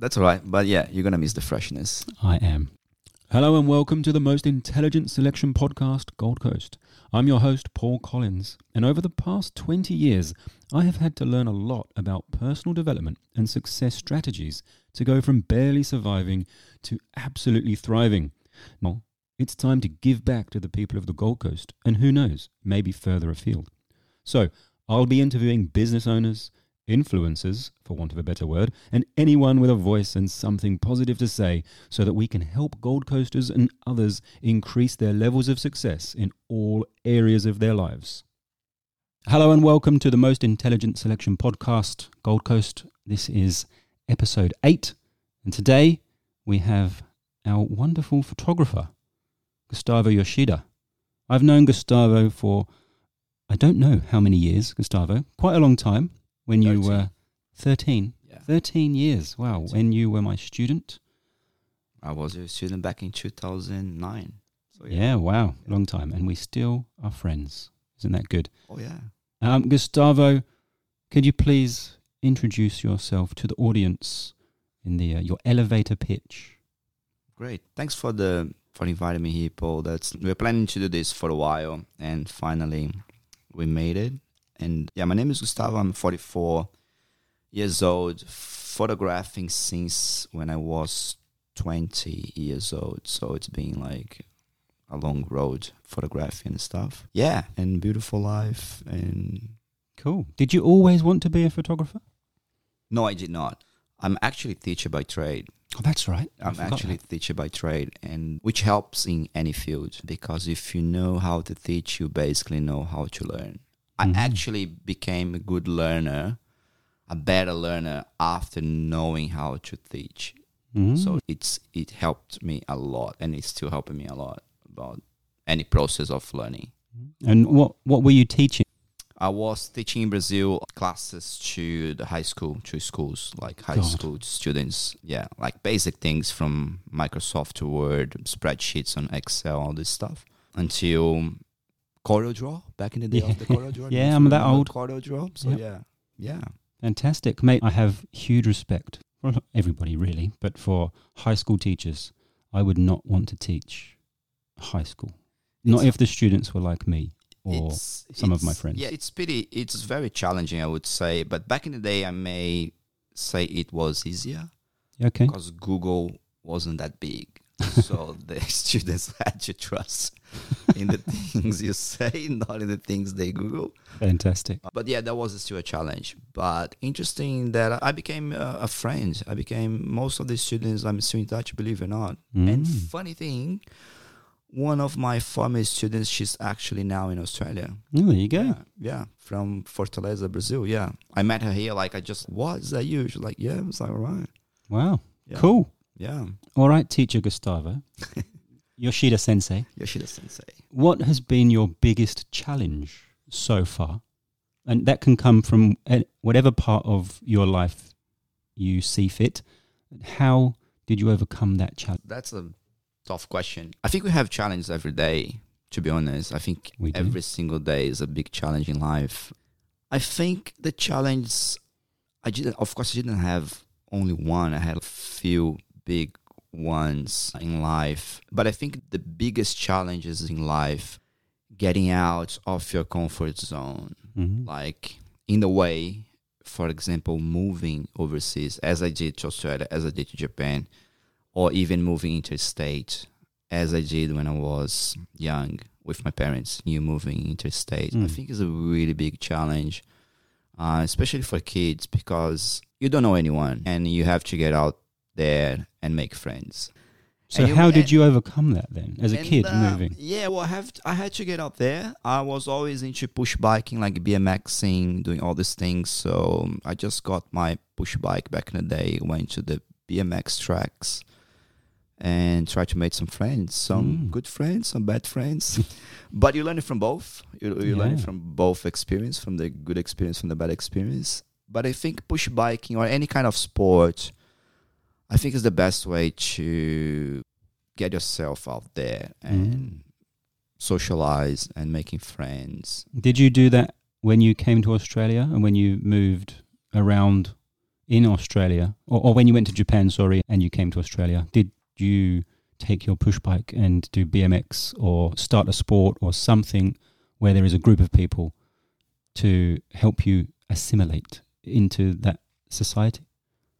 That's all right. But yeah, you're gonna miss the freshness. I am. Hello and welcome to the most intelligent selection podcast, Gold Coast. I'm your host, Paul Collins, and over the past 20 years, I have had to learn a lot about personal development and success strategies to go from barely surviving to absolutely thriving. Well, it's time to give back to the people of the Gold Coast, and who knows, maybe further afield. So, I'll be interviewing business owners, influencers, for want of a better word, and anyone with a voice and something positive to say so that we can help Gold Coasters and others increase their levels of success in all areas of their lives. Hello and welcome to the Most Intelligent Selection podcast, Gold Coast. This is episode 8, and today we have our wonderful photographer, Gustavo Yoshida. I've known Gustavo for I don't know how many years, Gustavo, quite a long time when you 13. were 13. Yeah. 13 years. Wow. 13. When you were my student. I was a student back in 2009. So Yeah, wow. Yeah. Long time. And we still are friends. Isn't that good? Oh yeah. Um, Gustavo, could you please introduce yourself to the audience in the uh, your elevator pitch? Great. Thanks for the for inviting me here, Paul. That's we're planning to do this for a while, and finally we made it. And yeah, my name is Gustavo. I'm 44 years old, photographing since when I was 20 years old. So it's been like a long road photographing and stuff. Yeah, and beautiful life. And Cool. Did you always want to be a photographer? no, I did not. I'm actually a teacher by trade. Oh, that's right. I'm actually that. a teacher by trade, and which helps in any field because if you know how to teach, you basically know how to learn. Mhm. I actually became a good learner, a better learner after knowing how to teach. Mhm. So it's it helped me a lot, and it's still helping me a lot about any process of learning. and what what were you teaching? I was teaching in Brazil classes to the high school, to schools, like high God. school students. Yeah, like basic things from Microsoft Word, spreadsheets on Excel, all this stuff, until CorelDRAW back in the day Yeah. of the CorelDRAW. Yeah, I'm that old. CorelDRAW. So Yep. yeah, yeah. Fantastic, mate. I have huge respect for everybody, really, but for high school teachers, I would not want to teach high school. Not It's- if the students were like me or It's- some of my friends. Yeah, it's pretty. It's very challenging, I would say. But back in the day, I may say it was easier. okay. because Google wasn't that big. So the students had to trust in the things you say, not in the things they Google. Fantastic. But yeah, that was still a challenge. But interesting that I became a, a friend. I became most of the students I'm still in touch, believe it or not. And Mm. funny thing, one of my former students, she's actually now in Australia. Oh, there you go. Yeah, yeah, from Fortaleza, Brazil. Yeah, I met her here. Like I just, what is that you? She's like, yeah. I was like, all right. Wow. Yeah. Cool. Yeah. All right, teacher Gustavo. Yoshida sensei, Yoshida Sensei. what has been your biggest challenge so far? And that can come from whatever part of your life you see fit. How did you overcome that challenge? That's a tough question. I think we have challenges every day, to be honest. I think every single day is a big challenge in life. I think the challenge, I didn't, of course, I didn't have only one. I had a few big ones in life. But I think the biggest challenges in life, getting out of your comfort zone Mhm. like in the way for example moving overseas as i did to australia as i did to japan or even moving interstate as i did when i was young with my parents new moving interstate i Mm. think is a really big challenge uh, especially for kids because you don't know anyone and you have to get out there and make friends So, And how did you overcome that then, as a kid uh, moving? Yeah, well, I have I had to get out there. I was always into push biking, like BMXing, doing all these things. So um, I just got my push bike back in the day. Went to the BMX tracks and tried to make some friends, some Mm. good friends, some bad friends. but you learn it from both. You, you learn it from both experience, from the good experience, from the bad experience. But I think push biking or any kind of sport, I think is the best way to get yourself out there and Mm. socialize and making friends. Did you do that when you came to Australia and when you moved around in Australia, or, or when you went to Japan, sorry, and you came to Australia, did you take your push bike and do BMX or start a sport or something where there is a group of people to help you assimilate into that society?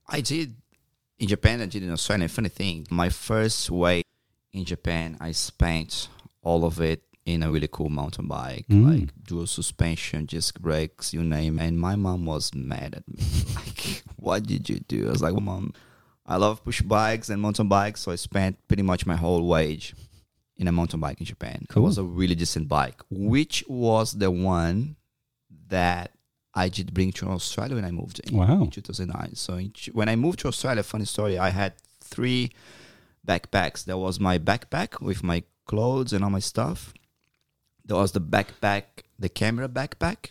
I did in Japan. I did in Australia. And funny thing, my first way in Japan, I spent all of it in a really cool mountain bike, Mm. like dual suspension, disc brakes, you name. it. And my mom was mad at me, like, "What did you do?" I was like, well, "Mom, I love push bikes and mountain bikes, so I spent pretty much my whole wage in a mountain bike in Japan. Cool. It was a really decent bike, which was the one that I did bring to Australia when I moved in Wow. in 2009. So in, when I moved to Australia, funny story, I had three backpacks. There was my backpack with my clothes and all my stuff. There was the backpack, the camera backpack,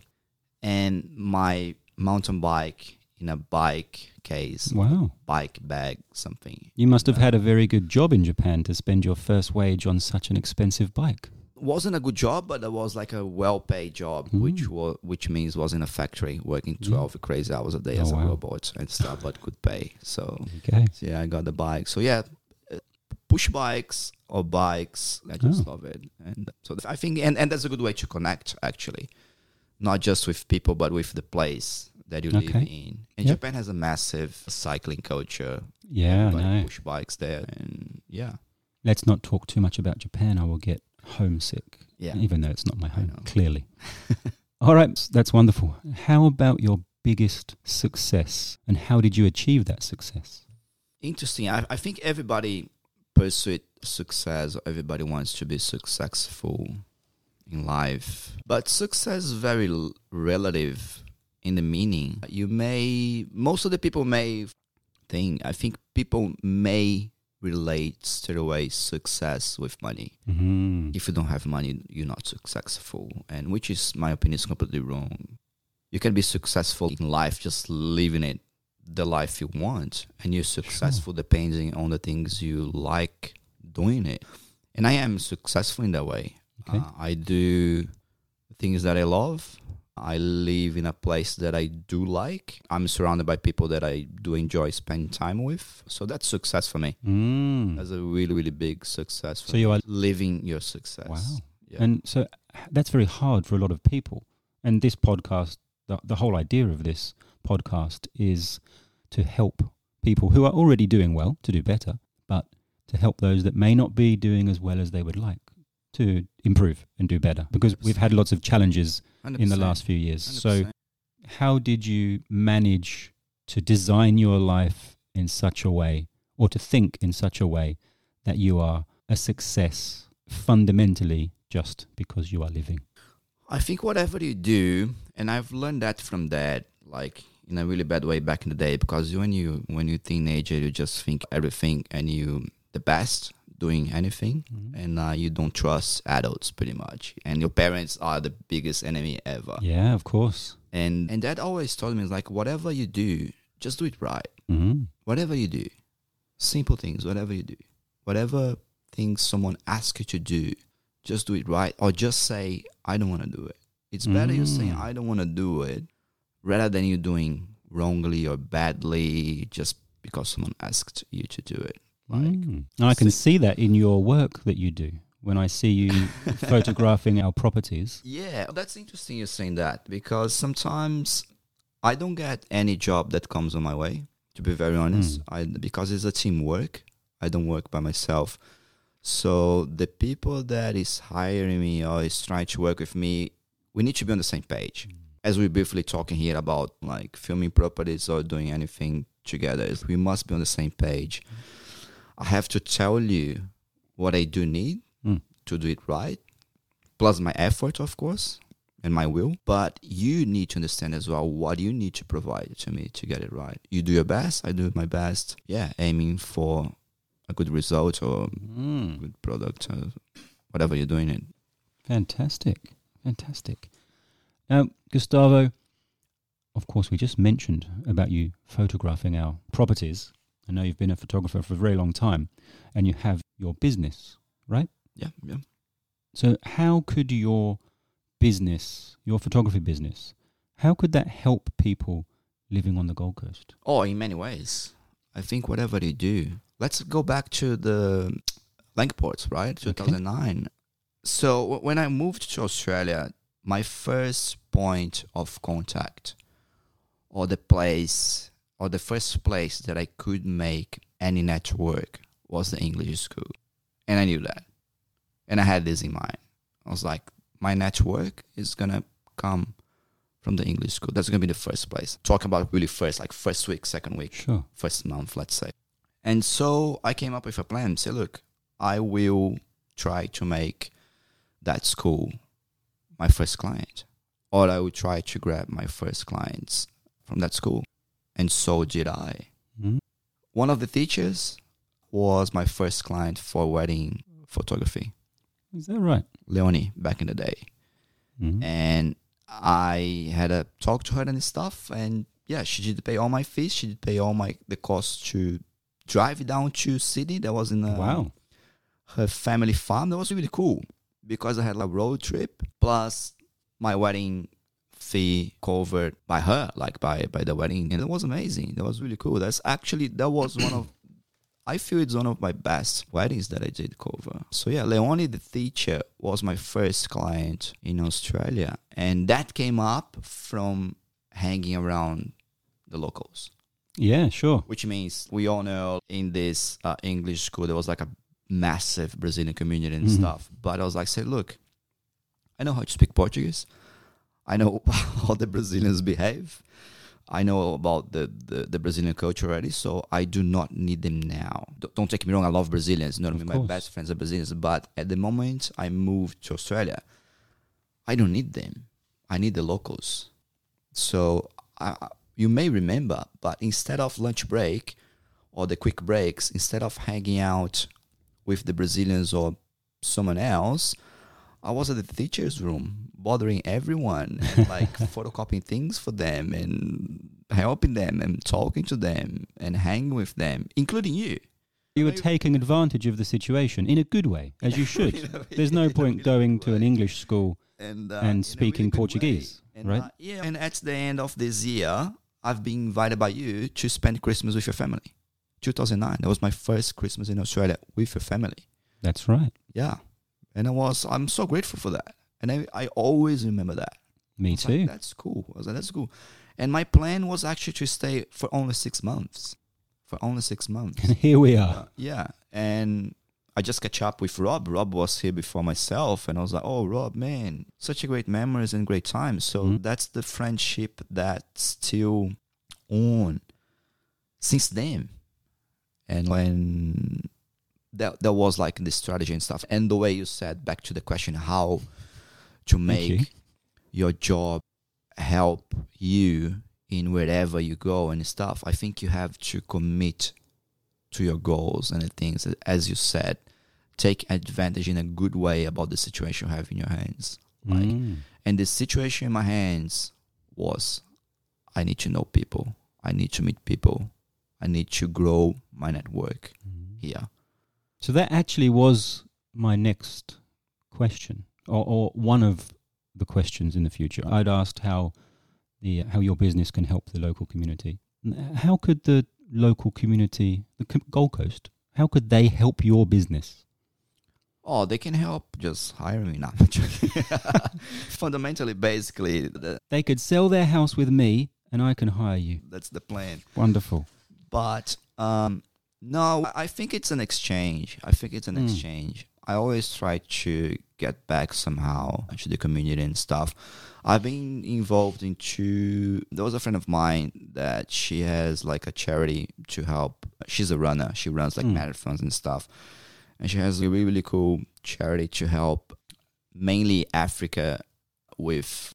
and my mountain bike in a bike case, Wow. bike bag, something. You must have uh, had a very good job in Japan to spend your first wage on such an expensive bike. Wasn't a good job, but it was like a well-paid job, which Mm. was which means was in a factory working Mm. twelve crazy hours a day Oh, as a robot and stuff, but could pay. So Okay. So yeah, I got the bike. So yeah, uh, push bikes or bikes, I just Oh. love it. And so I think, and, and that's a good way to connect actually, not just with people, but with the place that you live in. And Yep. Japan has a massive cycling culture. Yeah, I Everybody know. push bikes there, and yeah, Let's not talk too much about Japan. I will get homesick, yeah. even though it's not my home, clearly. All right, that's wonderful. How about your biggest success and how did you achieve that success? Interesting. I, I think everybody pursues success. Everybody wants to be successful in life, but success is very l- relative in the meaning. You may, most of the people may think. I think people may relate straight away success with money. Mm-hmm. If you don't have money, you're not successful, and which is my opinion is completely wrong. You can be successful in life just living it the life you want, and you're successful depending on the things you like doing it. And I am successful in that way. Okay. Uh, I do things that I love. I live in a place that I do like. I'm surrounded by people that I do enjoy spending time with. So that's success for me. Mm. That's a really, really big success. For So you are- living your success. Wow. Yeah. And so that's very hard for a lot of people. And this podcast, the, the whole idea of this podcast is to help people who are already doing well to do better, but to help those that may not be doing as well as they would like to improve and do better. Because we've had lots of challenges in the last few years. So, 100%. how did you manage to design your life in such a way or to think in such a way that you are a success fundamentally just because you are living? I think whatever you do, and I've learned that from dad, like in a really bad way back in the day, because when you when you're teenager, you just think everything and you the best doing anything, and uh, you don't trust adults pretty much, and your parents are the biggest enemy ever. Yeah, of course. And and dad always told me like whatever you do, just do it right. hmm Whatever you do, simple things, whatever you do, whatever things someone asks you to do, just do it right, or just say I don't want to do it. It's better you saying Mm. I don't want to do it rather than you doing wrongly or badly just because someone asked you to do it. Like Mm. And I can see that in your work that you do when I see you photographing our properties. Yeah, that's interesting you're saying that because sometimes I don't get any job that comes on my way. To be very honest, mm. I because it's a teamwork. I don't work by myself. So the people that is hiring me or is trying to work with me, we need to be on the same page. Mm. As we're briefly talking here about like filming properties or doing anything together, we must be on the same page. Mm. I have to tell you what I do need Mm. to do it right, plus my effort, of course, and my will. But you need to understand as well what you need to provide to me to get it right. You do your best, I do my best. Yeah, aiming for a good result or Mm. good product, or whatever you're doing it. Fantastic. Fantastic. Now, Gustavo, of course, we just mentioned about you photographing our properties. I know you've been a photographer for a very long time and you have your business, right? Yeah, yeah. So, how could your business, your photography business, how could that help people living on the Gold Coast? Oh, in many ways. I think whatever they do. Let's go back to the Langports, right? 2009. So w- when I moved to Australia, my first point of contact or the place or the first place that I could make any network was the English school. And I knew that. And I had this in mind. I was like, my network is going to come from the English school. That's going to be the first place. Talk about really first, like first week, second week, Sure. first month, let's say. And so I came up with a plan. Say, look, I will try to make that school my first client, or I will try to grab my first clients from that school. And so did I. Mm. One of the teachers was my first client for wedding photography, Is that right? Leonie, back in the day. Mm. And I had a talk to her and stuff. And yeah, she did pay all my fees. She did pay all my the cost to drive down to Sydney. That was in a, wow. her family farm. That was really cool because I had a road trip plus my wedding fee covered by her, like by by the wedding, and it was amazing. That was really cool. That's actually that was one of. I feel it's one of my best weddings that I did cover. So yeah, Leonie the teacher was my first client in Australia, and that came up from hanging around the locals Yeah, sure. which means we all know in this uh, English school there was like a massive Brazilian community and Mhm. stuff. But I was like, say, look, I know how to speak Portuguese. I know how the Brazilians behave. I know about the, the, the Brazilian culture already, so I do not need them now. Don't take me wrong, I love Brazilians. You know I mean? My best friends are Brazilians. But at the moment I moved to Australia, I don't need them. I need the locals. So I- you may remember, but instead of lunch break or the quick breaks, instead of hanging out with the Brazilians or someone else, I was at the teacher's room bothering everyone, and like photocopying things for them and helping them and talking to them and hanging with them, including you. You were taking advantage of the situation in a good way, as you should. There's no point really going to an. English school. and uh, and speaking way. Portuguese, And, right? uh, yeah. And at the end of this year, I've been invited by you to spend Christmas with your family. 2009. That was my first Christmas in Australia with your family. That's right. Yeah. And I was, I'm so grateful for that. And I, I always remember that. Me was like, too. that's cool. I was like, that's cool. And my plan was actually to stay for only six months. For only six months. And here we Uh, are. yeah. And I just catch up with Rob. Rob was here before myself. And I was like, oh, Rob, man, such a great memories and great times. So Mhm. that's the friendship that's still on since then. And when that, that was like the strategy and stuff. And the way you said, back to the question, how to make you. your job help you in wherever you go and stuff, I think you have to commit to your goals and the things that, as you said, take advantage in a good way about the situation you have in your hands. Like, Mm. and the situation in my hands was I need to know people. I need to meet people. I need to grow my network Mm. here. So that actually was my next question, or, or one of the questions in the future. I'd asked how the how your business can help the local community. How could the local community, the Gold Coast, how could they help your business? Oh, they can help just hire me now. Fundamentally, basically, the, They could sell their house with me, and I can hire you. that's the plan. Wonderful. But um, no, I think it's an exchange. I think it's an Mm. exchange. I always try to get back somehow to the community and stuff. I've been involved into. There was a friend of mine that she has like a charity to help. She's a runner. She runs like Mm. marathons and stuff, and she has a really really cool charity to help mainly Africa with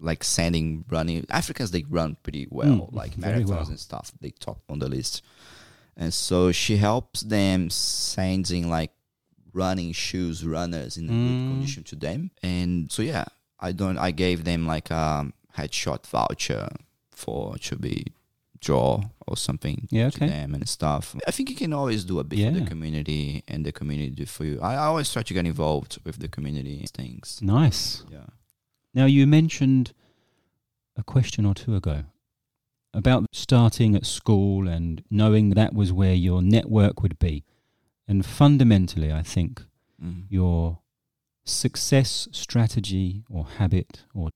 like sending running Africans they run pretty well Mm, like marathons well. and stuff they top on the list and so she helps them sending like running shoes runners in a Mm. good condition to them and so yeah I don't I gave them like a headshot voucher for to be draw or something Yeah, to them and stuff. I think you can always do a bit for the community and the community do for you. I, I always try to get involved with the community things. Nice. Yeah. Now, you mentioned a question or two ago about starting at school and knowing that was where your network would be. And fundamentally, I think Mm. your success strategy or habit or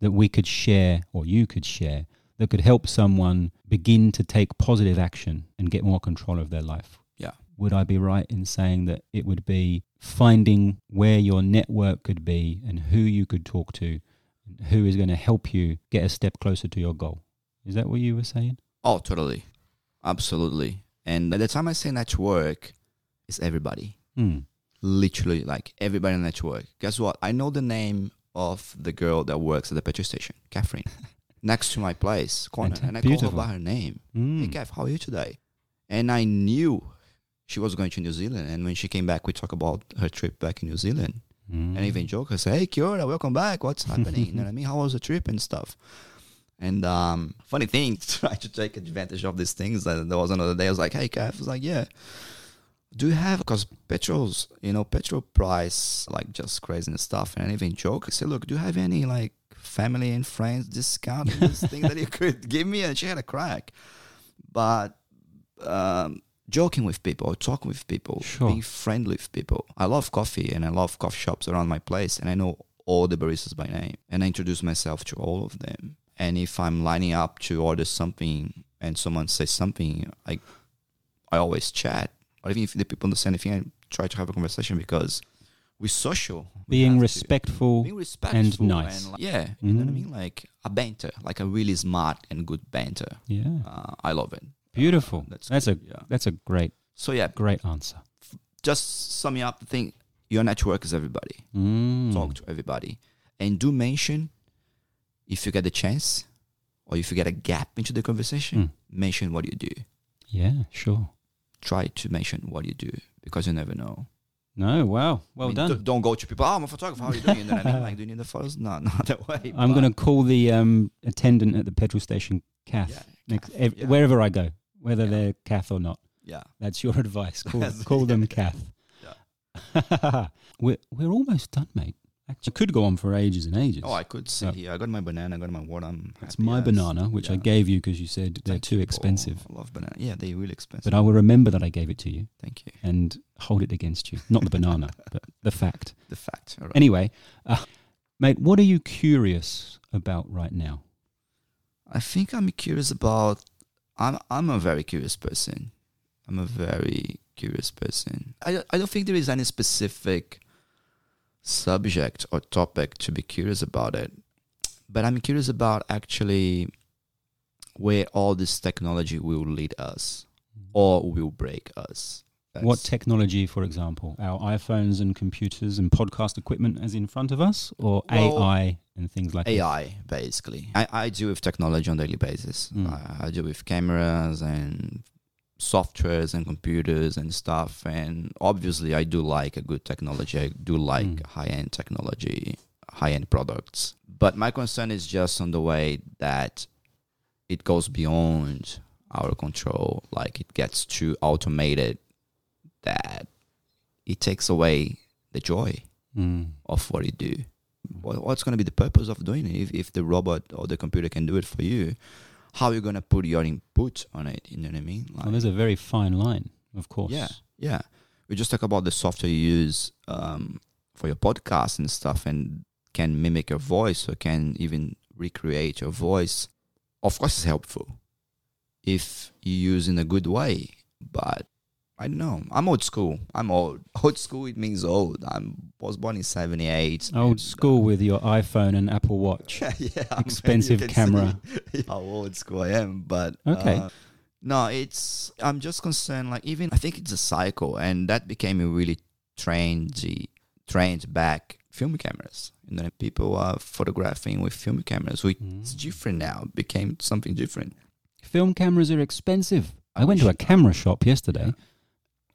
that we could share or you could share that could help someone begin to take positive action and get more control of their life. Yeah. Would I be right in saying that it would be finding where your network could be and who you could talk to, who is going to help you get a step closer to your goal? Is that what you were saying? Oh, totally. Absolutely. And by the time I say network, it's everybody. Hmm. Literally, like everybody in the network. Guess what? I know the name of the girl that works at the petrol station, Catherine, next to my place, corner. Fanta- And I call beautiful. her by her name. Hmm. Hey, Kath, how are you today? And I knew she was going to New Zealand. And when she came back, we talked about her trip back in New Zealand. Hmm. And even joke, I say, hey, Kia ora, welcome back. What's happening? you know what I mean? How was the trip and stuff? And um, funny thing, try to take advantage of these things. That there was another day, I was like, hey, Kath. I was like, yeah. Do you have, because petrol's, you know, petrol price, like just crazy and stuff. And I even joke, I say, look, do you have any like family and friends discount this thing that you could give me? And she had a crack. But um, joking with people, talking with people, Sure. being friendly with people. I love coffee and I love coffee shops around my place, and I know all the baristas by name, and I introduce myself to all of them. And if I'm lining up to order something and someone says something, I I always chat. Or even if the people understand anything, I try to have a conversation because we're social. We Being to- respectful. being respectful and nice. like- yeah, you know what I Mm. mean, like a banter, like a really smart and good banter. Yeah. Uh, I love it. Beautiful. Uh, that's That's good, a yeah. that's a great So yeah, great answer. just summing up the thing. Your network is everybody. Mm. Talk to everybody, and do mention if you get the chance, or if you get a gap into the conversation. Mm. Mention what you do. Yeah, sure. Try to mention what you do because you never know. No, wow. Well I mean, done. d- don't go to people. Oh, I'm a photographer. How are you doing? You know what I mean? Like, do you need the photos? No, not that way. I'm going to call the um, attendant at the petrol station Kath Yeah, next Kath, ev- yeah. wherever I go, whether Yeah. they're Kath or not. Yeah. That's your advice. Call, call them Kath. we're we're almost done, mate. Actually, could go on for ages and ages. Oh, I could sit Yeah. here. I got my banana. I got my water. I'm it's my as. banana, which I gave you because you said they're Thank too expensive. I love banana. Yeah, they're really expensive. But I will remember that I gave it to you Thank you. and hold it against you. Not the banana, but the fact. The fact. All right. Anyway, uh, mate, what are you curious about right now? I think I'm curious about. I'm I'm a very curious person. I'm a very curious person. I I don't think there is any specific subject or topic to be curious about it, but I'm curious about actually where all this technology will lead us or will break us. What technology, for example? Our iPhones and computers and podcast equipment as in front of us, or Well, AI and things like that? AI, basically. I, I deal with technology on a daily basis. Mm. I, I deal with cameras and softwares and computers and stuff. And obviously, I do like a good technology. I do like Mm. high end technology, high end products. But my concern is just on the way that it goes beyond our control. Like it gets too automated that it takes away the joy Mm. of what you do. What's going to be the purpose of doing it if, if the robot or the computer can do it for you? How you're you going to put your input on it? You know what I mean? Well, there's a very fine line, of course. Yeah, yeah. We just talk about the software you use um, for your podcast and stuff, and can mimic your voice or can even recreate your voice. Of course, it's helpful if you use in a good way. But I don't know. I'm old school. I'm old. Old school. It means old. I was born in '78. Old school with your iPhone and Apple Watch. yeah, Expensive you can camera. how old school I am, but Okay. uh, no, it's I'm just concerned. Like even I think it's a cycle, and that became a really trendy trend back. Film cameras, you know, people are photographing with film cameras. Which it's Mm. different now. Became something different. Film cameras are expensive. I, I went to a camera shop yesterday,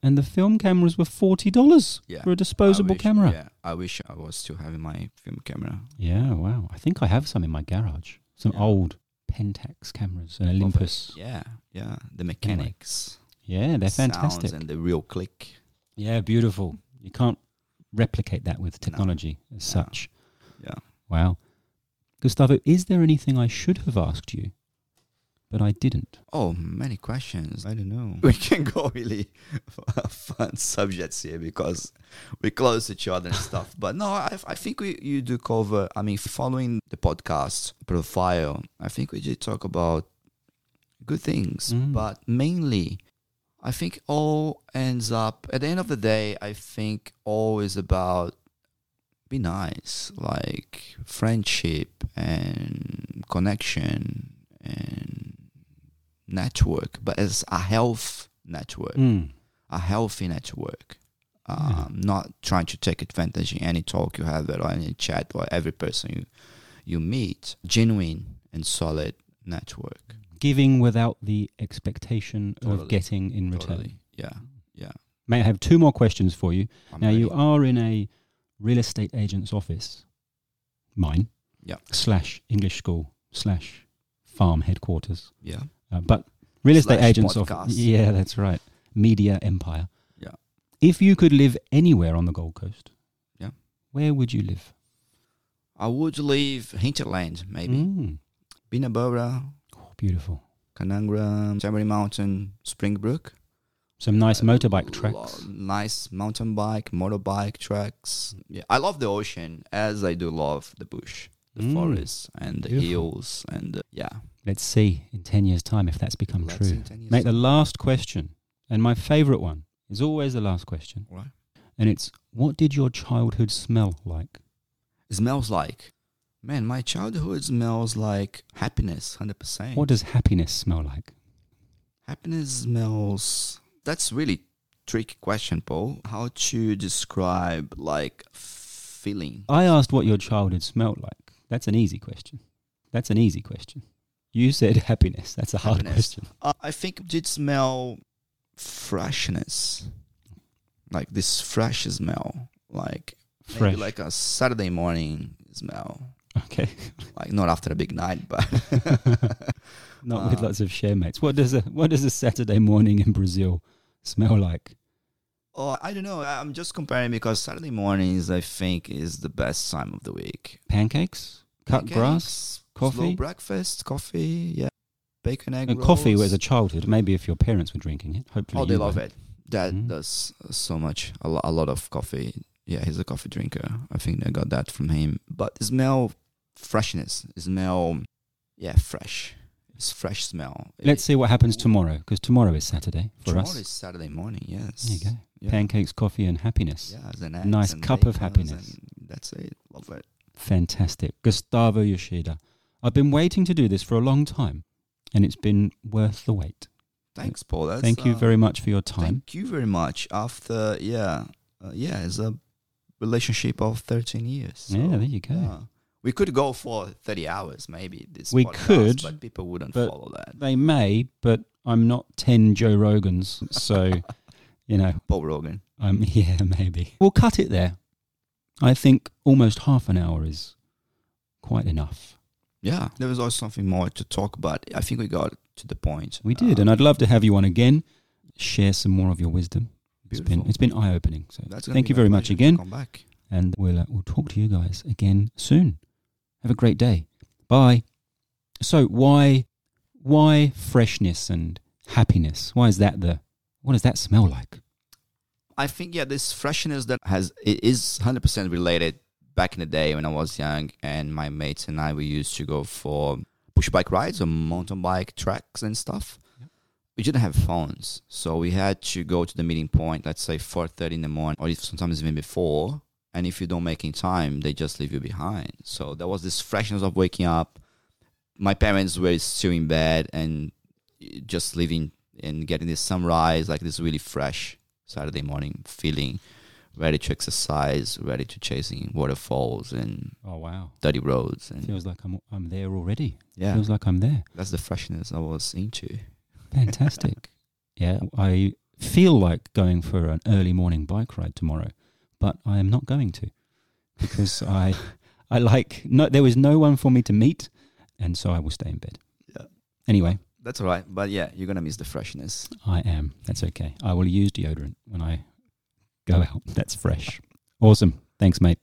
and the film cameras were forty dollars Yeah, for a disposable wish- camera. Yeah, I wish I was still having my film camera. Yeah, wow. I think I have some in my garage. Some Yeah. old Pentax cameras, an Olympus. Yeah, yeah. The mechanics, Yeah, they're fantastic. and the real click. Yeah, beautiful. You can't replicate that with technology as No. such. Yeah. Wow. Gustavo, is there anything I should have asked you but I didn't. Oh, many questions. I don't know. We can go really fun subjects here because we're close to each other and stuff. But no, I, I think we you do cover. I mean, following the podcast profile, I think we did talk about good things, Mm. but mainly, I think all ends up at the end of the day. I think all is about be nice, like friendship and connection and network, but as a health network, Mm. a healthy network. Um, Not trying to take advantage in any talk you have or any chat or every person you you meet. Genuine and solid network. Giving without the expectation Totally. of getting in return. Totally. Yeah. Yeah. May I have two more questions for you? I'm now, you are in a real estate agent's office, mine, Yeah. slash English school, slash farm headquarters. Yeah. Uh, but real estate agents podcast. Yeah, that's right. Media empire. Yeah. If you could live anywhere on the Gold Coast, Yeah. where would you live? I would leave Hinterland, maybe. Mm. Binna Burra, Oh, beautiful. Canungra, Tamari Mountain, Springbrook. Some nice Uh, motorbike tracks. Nice mountain bike, motorbike tracks. Yeah, I love the ocean as I do love the bush, the Mm. forest, and the Beautiful. hills, and the, yeah. Let's see in 10 years' time if that's become Let's true. see in 10 years' Mate, the last question, and my favourite one, is always the last question. Right. And it's what did your childhood smell like? It smells like, man, my childhood smells like happiness, hundred percent. What does happiness smell like? happiness smells? That's really tricky question, Paul. How to describe like feeling? I asked what your childhood smelled like. That's an easy question. That's an easy question. You said happiness. That's a hard Happiness. question. Uh, I think it did smell freshness, like this fresh smell, like Fresh. maybe like a Saturday morning smell, okay. like not after a big night, but Not with Uh, lots of share mates. What does a what does a Saturday morning in Brazil smell like? Oh, I don't know. I- I'm just comparing because Saturday mornings I think is the best time of the week. Pancakes? Cut grass? Coffee? breakfast, coffee, yeah, bacon egg And coffee rolls. as a childhood. Maybe if your parents were drinking it. Hopefully Oh, they love weren't. it. Dad Mhm. does so much, a, lo- a lot of coffee. Yeah, he's a coffee drinker. I think they got that from him. But smell freshness. Smell, yeah, fresh. Fresh smell. Let's see what happens tomorrow, because tomorrow is Saturday for Tomorrow us. is Saturday morning. Yes. There you go. Yeah. Pancakes, coffee, and happiness. Yeah, as an Nice cup of happiness. That's it. Love it. Fantastic. Gustavo Yoshida. I've been waiting to do this for a long time, and it's been worth the wait. Thanks, Paul. That's, Thank you uh, very much for your time. Thank you very much. After yeah, uh, yeah, it's a relationship of thirteen years. Yeah, there you go. yeah. We could go for thirty hours, maybe. This We podcast, could, but people wouldn't but- follow that. They may, but I'm not 10 Joe Rogans, so, you know, Paul Rogan. um, yeah, maybe. We'll cut it there. I think almost half an hour is quite enough. Yeah, there was always something more to talk about. I think we got to the point. We did, Uh, and I'd love to have you on again, share some more of your wisdom. It's been, Beautiful. it's been eye opening. So thank you very much again. Come back. and we'll uh, we'll talk to you guys again soon. Have a great day. Bye. So why why freshness and happiness? Why is that the what does that smell like? I think yeah, this freshness that has it is hundred percent related. Back in the day when I was young, and my mates and I we used to go for push bike rides or mountain bike tracks and stuff. We didn't have phones, so we had to go to the meeting point. Let's say four thirty in the morning, or if sometimes even before. And if you don't make in time, they just leave you behind. So there was this freshness of waking up. My parents were still in bed and just living and getting this sunrise, like this really fresh Saturday morning feeling, ready to exercise, ready to chasing waterfalls and Oh wow. dirty roads. And Feels like I'm I'm there already. yeah, Feels like I'm there. that's the freshness I was into. Fantastic. yeah, I feel like going for an early morning bike ride tomorrow, but I am not going to because I I like no there was no one for me to meet and so I will stay in bed. Yeah. Anyway, That's all right. But yeah, you're going to miss the freshness. I am. That's okay. I will use deodorant when I go out. That's fresh. Awesome. Thanks, mate.